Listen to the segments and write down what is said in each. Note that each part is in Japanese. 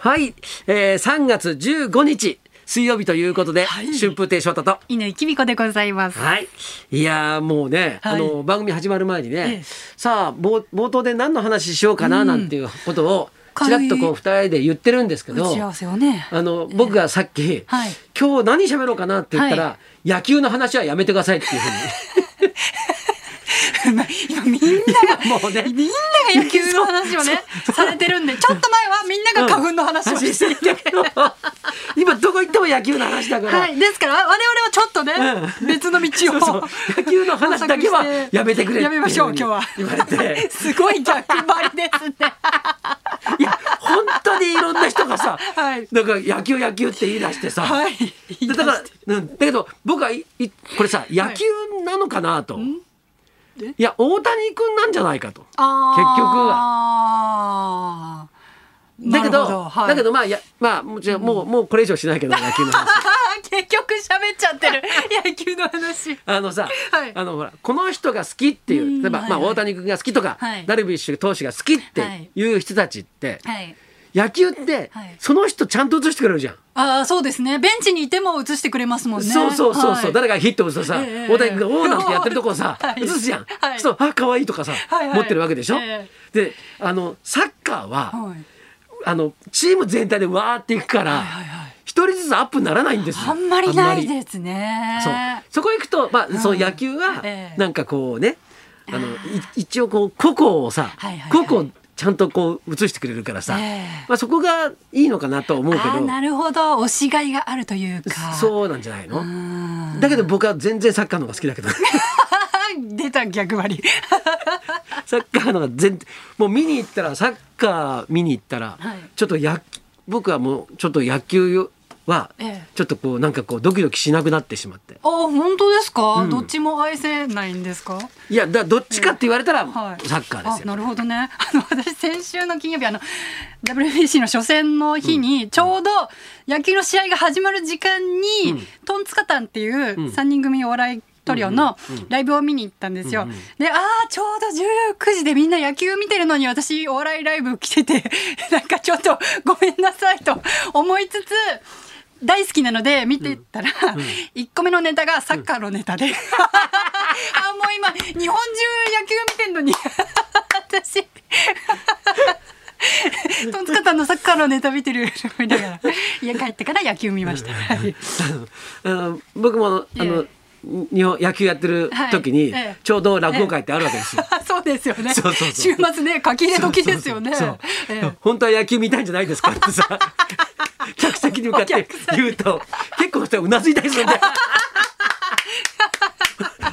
はい、えー、3月15日水曜日ということで、はい。春風亭昇太と。犬きみこでございます。はい、いやーもうね、はい。あの番組始まる前にね、ええ。さあ冒冒頭で何の話しようかななんていうことをちらっとこう二人で言ってるんですけどね。あの僕がさっき、はい。今日何喋ろうかなって言ったら、は野球の話はやめてくださいっていうふうに もうね。みんなが野球の話をねされてるんで、ちょっと前はみんなが花粉の話を話していて。今どこ行っても野球の話だから、はい、ですから我々はちょっとね、別の道をそう野球の話だけはやめてくれやめましょう今日は。言われて。すごい逆張りですね。いや本当にいろんな人がさ、はい。なんか野球野球って言い出してさ、はい。でだから、うん、だけど僕はこれさ野球なのかなと、い、や大谷君なんじゃないかと。結局は。だけど。なるほはい。だけどまあやまあもちろんもう、もうこれ以上しないけど野球の話。結局喋っちゃってる。野球の話。あのさ、はい。あのほらこの人が好きっていううん例えば、まあ、はい。はい大谷君が好きとか、はい。ダルビッシュ投手が好きっていう人たちって、はい。野球って、はい。その人ちゃんと映してくれるじゃん。ああそうですね。ベンチにいても映してくれますもんね。そうそうそうそう、はい。誰がヒット打つとさ、ええ大谷君が「おー」なんてやってるとこをさ、はい。映すじゃん、はい。そうあ可愛いとかさ、持ってるわけでしょ、えであのサッカーは、はい。あのチーム全体でわーっていくから一、人ずつアップにならないんですよ。あんまりないすですね。そう。そこ行くと、まあ、その野球はええ。なんかこうねあのい一応こう個々をさ、個々をちゃんとこう映してくれるからさ、ええ。まあ、そこがいいのかなとは思うけど。なるほど。推しがいがあるというか。そうなんじゃないの？うん。だけど僕は全然サッカーの方が好きだけど。出た逆張り。サッカーの方が全もう見に行ったらサッカー見に行ったら、はい。ちょっとや僕はもうちょっと野球はええ。ちょっとこうなんかこうドキドキしなくなってしまって。あ本当ですか、うん。どっちも愛せないんですか？いやだどっちかって言われたらはい。サッカーですなるほどね。あの私先週の金曜日あの WBC の初戦の日にちょうど野球の試合が始まる時間に、うん。トンツカタンっていううん。3人組お笑いトリオのライブを見に行ったんですよ。うんうんでああちょうど19時でみんな野球見てるのに私お笑いライブ来てて なんかちょっとごめんなさいと思いつつ。大好きなので見てたら、1個目のネタがサッカーのネタで、あもう今日本中野球見てんのに。私。トンツカタンのサッカーのネタ見てる家帰ってから野球見ました。僕もあの日本野球やってる時に、ちょうど落語会ってあるわけですよ。そうですよね。そうそうそう。週末ね書き入れ時ですよね。本当は野球見たいんじゃないですかってさに。向かって言うと結構の人はうなずいたりするんだよ。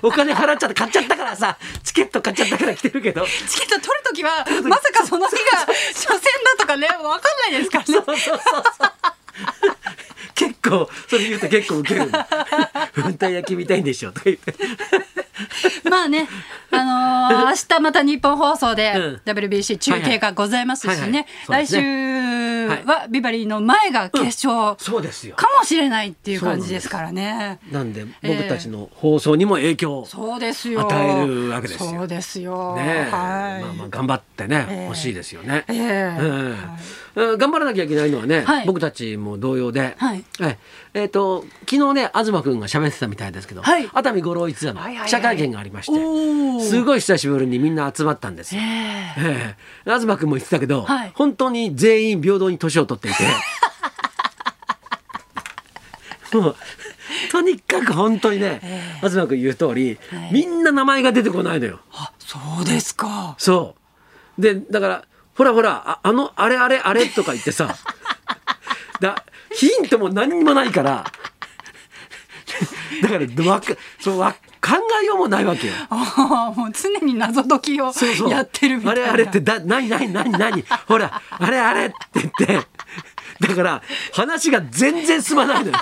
お金払っちゃって買っちゃったからさチケット買っちゃったから来てるけど。チケット取る時はまさかその日が初戦だとかねわかんないですからね。そうそうそう。そう結構それ言うと結構ウケるん。だ本当は野球見たいんでしょとか言って。まあね、あのー 明日また日本放送でうん。WBC 中継がございますしね、来週はビバリーの前が決勝。そうですよ。かもしれないっていう感じですからね。なんでええ。僕たちの放送にも影響をそうですよ。与えるわけですよ。そうですよ。ねえ、はい。まあまあ頑張ってね、ええ。欲しいですよね。ええ。うん。うん。頑張らなきゃいけないのはね、はい。僕たちも同様で、はい。ええ。っ、と昨日ね東くんが喋ってたみたいですけど、はい。熱海五郎一座のはいはいはい。記者会見がありまして、おー。すごい久しぶりにみんな集まったんです。よ。え。ええ。え東くんも言ってたけど、はい。本当に全員平等に年を取っていて もうとにかく本当にね、え東くん言う通り、はいみんな名前が出てこないのよ。あ、そうですか。そう。で、だから、ほらほら、ああの、あれあれあれとか言ってさ、だヒントも何にもないから、だから、わかそうわ考えようもないわけよ。ああ、もう常に謎解きをそうそう。やってるみたいな。あれあれって、だ、何何何何ほら、あれあれって言って、だから、話が全然進まないのよ。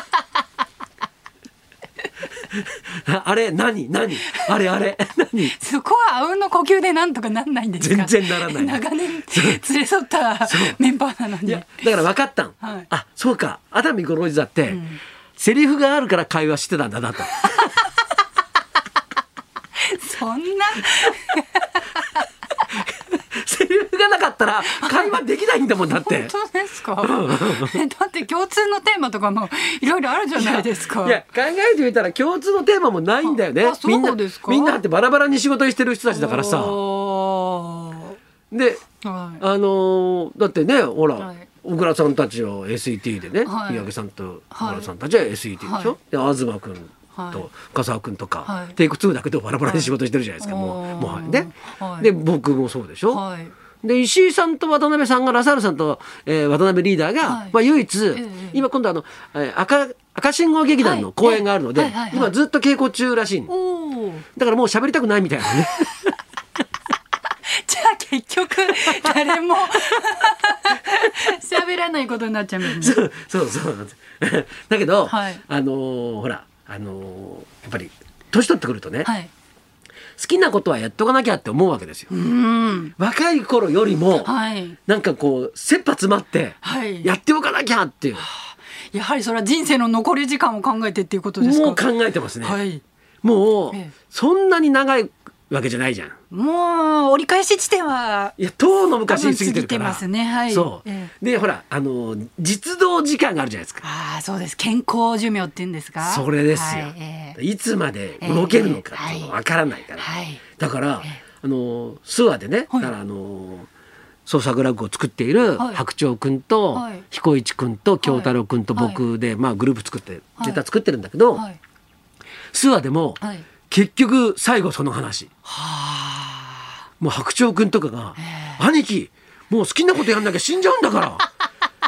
あ あれ何何あれあれ 何？そこはあうんの呼吸でなんとかなんないんですか？全然ならない。長年連れ添ったメンバーなのに。だから分かったん、はい。あそうか。熱海五郎一座って、セリフがあるから会話してたんだなと。そんなセリフがなかったら会話できないんだもんだって。本。当ですか？えだって共通のテーマとかもいろいろあるじゃないですか。いや考えてみたら共通のテーマもないんだよね。ああ。そうみんなですか？みんなだってバラバラに仕事してる人たちだからさ。おでーはい。あのーだってねほら、はい。小倉さんたちは SET でね、はい。三宅さんと小はい倉さんたちは SET でしょ、はい。で東君はいと笠原君とか、はい。テイク2だけどバラバラに仕事してるじゃないですか、はいもうもはやね、はい。で僕もそうでしょ、はい。で石井さんと渡辺さんがラサールさんと、えー渡辺リーダーが、はい。まあ、唯一、ええ今今度あの、えー赤赤信号劇団の公演があるので、今ずっと稽古中らしいだからもう喋りたくないみたいなね。じゃあ結局誰も喋らないことになっちゃいますね。そうそうなんです。だけど、はい。あのーほらあのーやっぱり年取ってくるとね、はい。好きなことはやっとかなきゃって思うわけですよ。うん。若い頃よりも、はい。なんかこう切羽詰まってはい。やっておかなきゃっていう、やはりそれは人生の残り時間を考えてっていうことですか？もう考えてますね。はい。もう、ええそんなに長いわけじゃないじゃん。もう折り返し地点はいや当の昔に過ぎてるから。ますね。はい。そう、えでほらあの実動時間があるじゃないですか。ああそうです。健康寿命って言うんですか？それですよ、はいええ。いつまで動けるのかってわからないから、はい。だから、ええ。あの諏訪でね、はい。だからあの創作落語を作っているはい。白鳥くんと、はい。彦一くんと京太郎くんと僕で、まあグループ作ってはい。ネタ作ってるんだけど、はい。諏訪でも、はい。結局最後その話はもう白鳥くんとかがえ「兄貴もう好きなことやんなきゃ死んじゃうんだから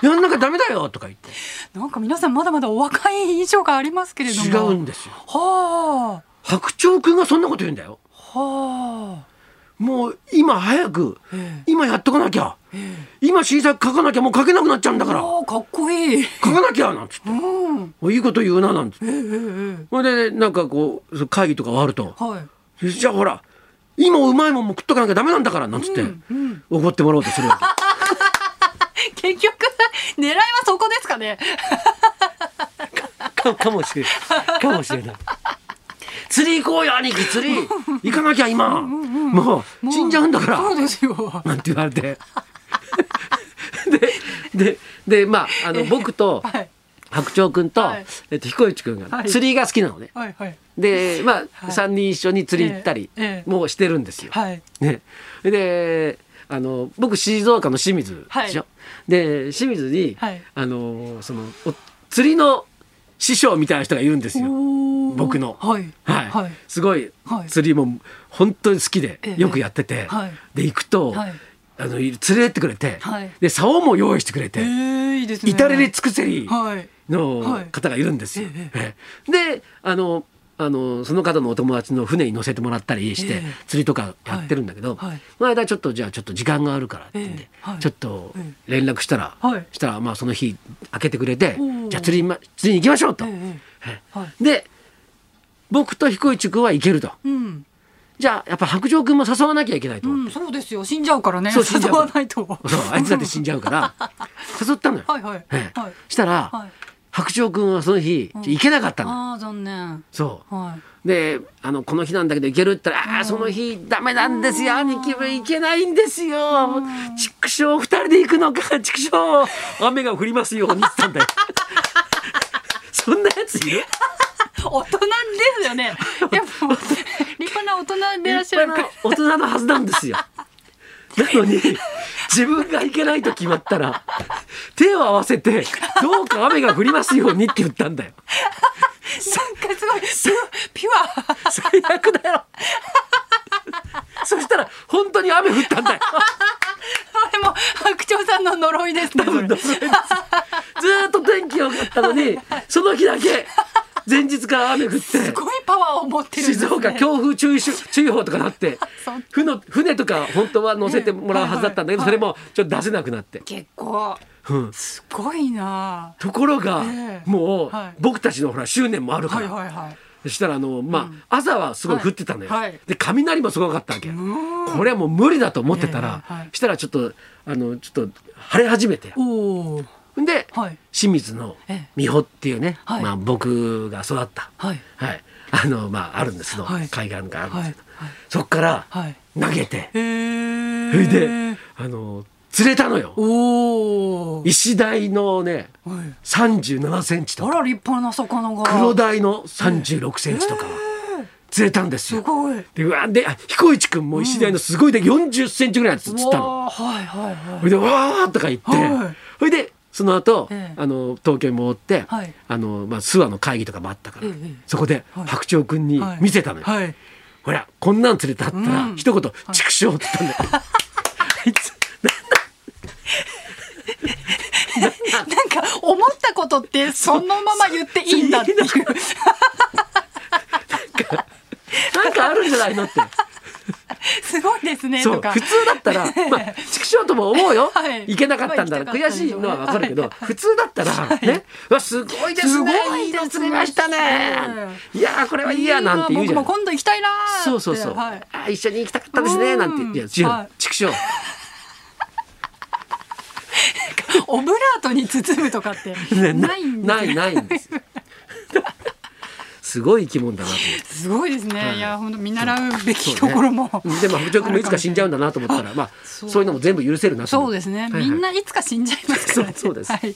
やんなきゃダメだよ」とか言ってあ。なんか皆さんまだまだお若い印象がありますけれども。違うんですよ。は白鳥くんがそんなこと言うんだよ。あ。はあ。もう今早く、ええ。今やっとかなきゃ。え今新作書かなきゃもう書けなくなっちゃうんだから。かっこいい。書かなきゃなんつって。うん。「いいこと言うな」なんつって。ええええそれでなんかこう会議とか終わると。はい。「じゃあほら今うまいもんも食っとかなきゃダメなんだから」なんつって。怒ってもらおうとするわけ。結局狙いはそこですかね。かかもしれない。かもしれない。釣り行こうよ兄貴釣り。行かなきゃ今。もう死んじゃうんだから。そうですよ。なんて言われて。でででまああの僕とはい。白鳥くんと、はい。えっと、彦一くんがはい。釣りが好きなのね。はいはい。でまあ、はい。3人一緒に釣り行ったりもうしてるんですよ。はい。ね、であの僕静岡の清水でしょ。で清水に、はい。あのそのお釣りの師匠みたいな人がいるんですよ。僕の。はい。はい、はい。すごいはい。釣りも本当に好きでええ。よくやってて、はい。で行くと、はい。あの連れてってくれて、はい。で竿も用意してくれて、ええいいですね。至れり尽くせりはい。のはい。方がいるんですよ。であのあのその方のお友達の船に乗せてもらったりして、ええ釣りとかやってるんだけど、はいはいこの間ちょっとじゃあちょっと時間があるからってんで、ちょっとえ連絡したら、はいしたらまあその日開けてくれてじゃあ釣り,、ま、釣りに行きましょうと。で僕と彦一君は行けると。うん。じゃあやっぱ白鳥君も誘わなきゃいけないと思って、うん、そうですよ。死んじゃうからね。そう誘わないと。は そうあいつだって死んじゃうから誘ったのよ。い はいええはい。したら、はい白鳥君はその日、うん。行けなかったの。ああ残念。そう。はい。であのこの日なんだけど行けるって言ったら「ああーその日ダメなんですよ。兄貴は行けないんですよ。畜生二人で行くのか畜生。雨が降りますように」って言ったんだよ。そんなやついる？大人ですよね。でも立派な大人でいらっしゃる。大人のはずなんですよなのに自分が行けないと決まったら手を合わせて「どうか雨が降りますように」って言ったんだよなんかすごいピュピュア。最悪だよそしたら本当に雨降ったんだよでも白鳥さんの呪いですね。ずーっと天気良かったのにその日だけ前日から雨降って。すごいパワーを持ってるね。静岡強風注意し注意報とかなって。船船とか本当は乗せてもらうはずだったんだけどはい。それもちょっと出せなくなって、結構うん、すごいな。ところがええ。もうはい。僕たちのほら執念もあるかはいらはいはい。そしたらあのまあ朝はすごい降ってたのよ。で雷もすごかったわけ。うん。これはもう無理だと思ってたらしたらちょっとあのちょっと晴れ始めて。おお。で、はい。清水のええ。美穂っていうね、はい。まあ、僕が育った、はい。はい、あのまああるんですの、はい。海岸があるんですけど、そっから、はい。投げてそれであの釣れたのよ。石鯛のねはい。37センチとあから立派な魚が。黒鯛の36センチとかは釣れたんですすよ。ごい。でうわであ彦一君も石鯛のすごいで40センチぐらい釣ったの。はいはいはい。それでわーとか言って、はい。それでその後、ええ。あの東京に戻って、はい。あのまあ諏訪の会議とかもあったから、ええそこではい。白鳥君にはい。見せたのよ。はい。ほらこんなん釣れたったら、うん。一言「畜生」って言ったんだよ。あいつ なんか思ったことってそのまま言っていいんだっていう。なんかあるんじゃないのって。ですねそう普通だったら まあ畜生とも思うよ、はい。い、けなかったんだら悔しいのはわかるけど、はい。普通だったらね、うわすごいですね。すごいいの釣れましたね。いやーこれはいいやなんて言うじゃん今度行きたいなそうそうそう、はい。あ一緒に行きたかったですねなんてう。んいや違う、はい。畜生。オブラートに包むとかってねないんですよ。ないないんです。よすごい生き物だなと思って。すごいですね、はい。い、や本当見習うべきところもうんでも白鳥君もいつか死んじゃうんだなと思ったらまあそそうういうのも全部許せるなとそうですね、みんないつか死んじゃいますから、ね、そうです。はい、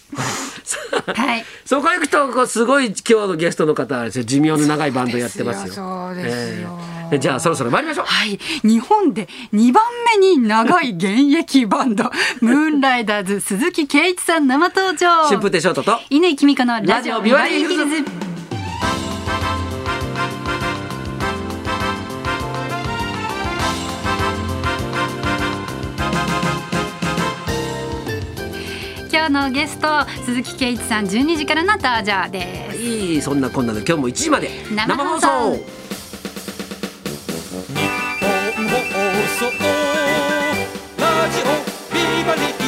はい。そこ行くとこうすごい今日のゲストの方寿命の長いバンドやってますよ。そうですよ。えーじゃあそろそろ参りましょう。はい、日本で2番目に長い現役バンド。ムーンライダーズ鈴木圭一さん生登場。春風亭昇太と。乾きみかのラジオビバリーヒルズのゲスト鈴木圭一さん12時からの登場です。いいそんなこんなで今日も1時まで生放送。日本放送ラジオビバリー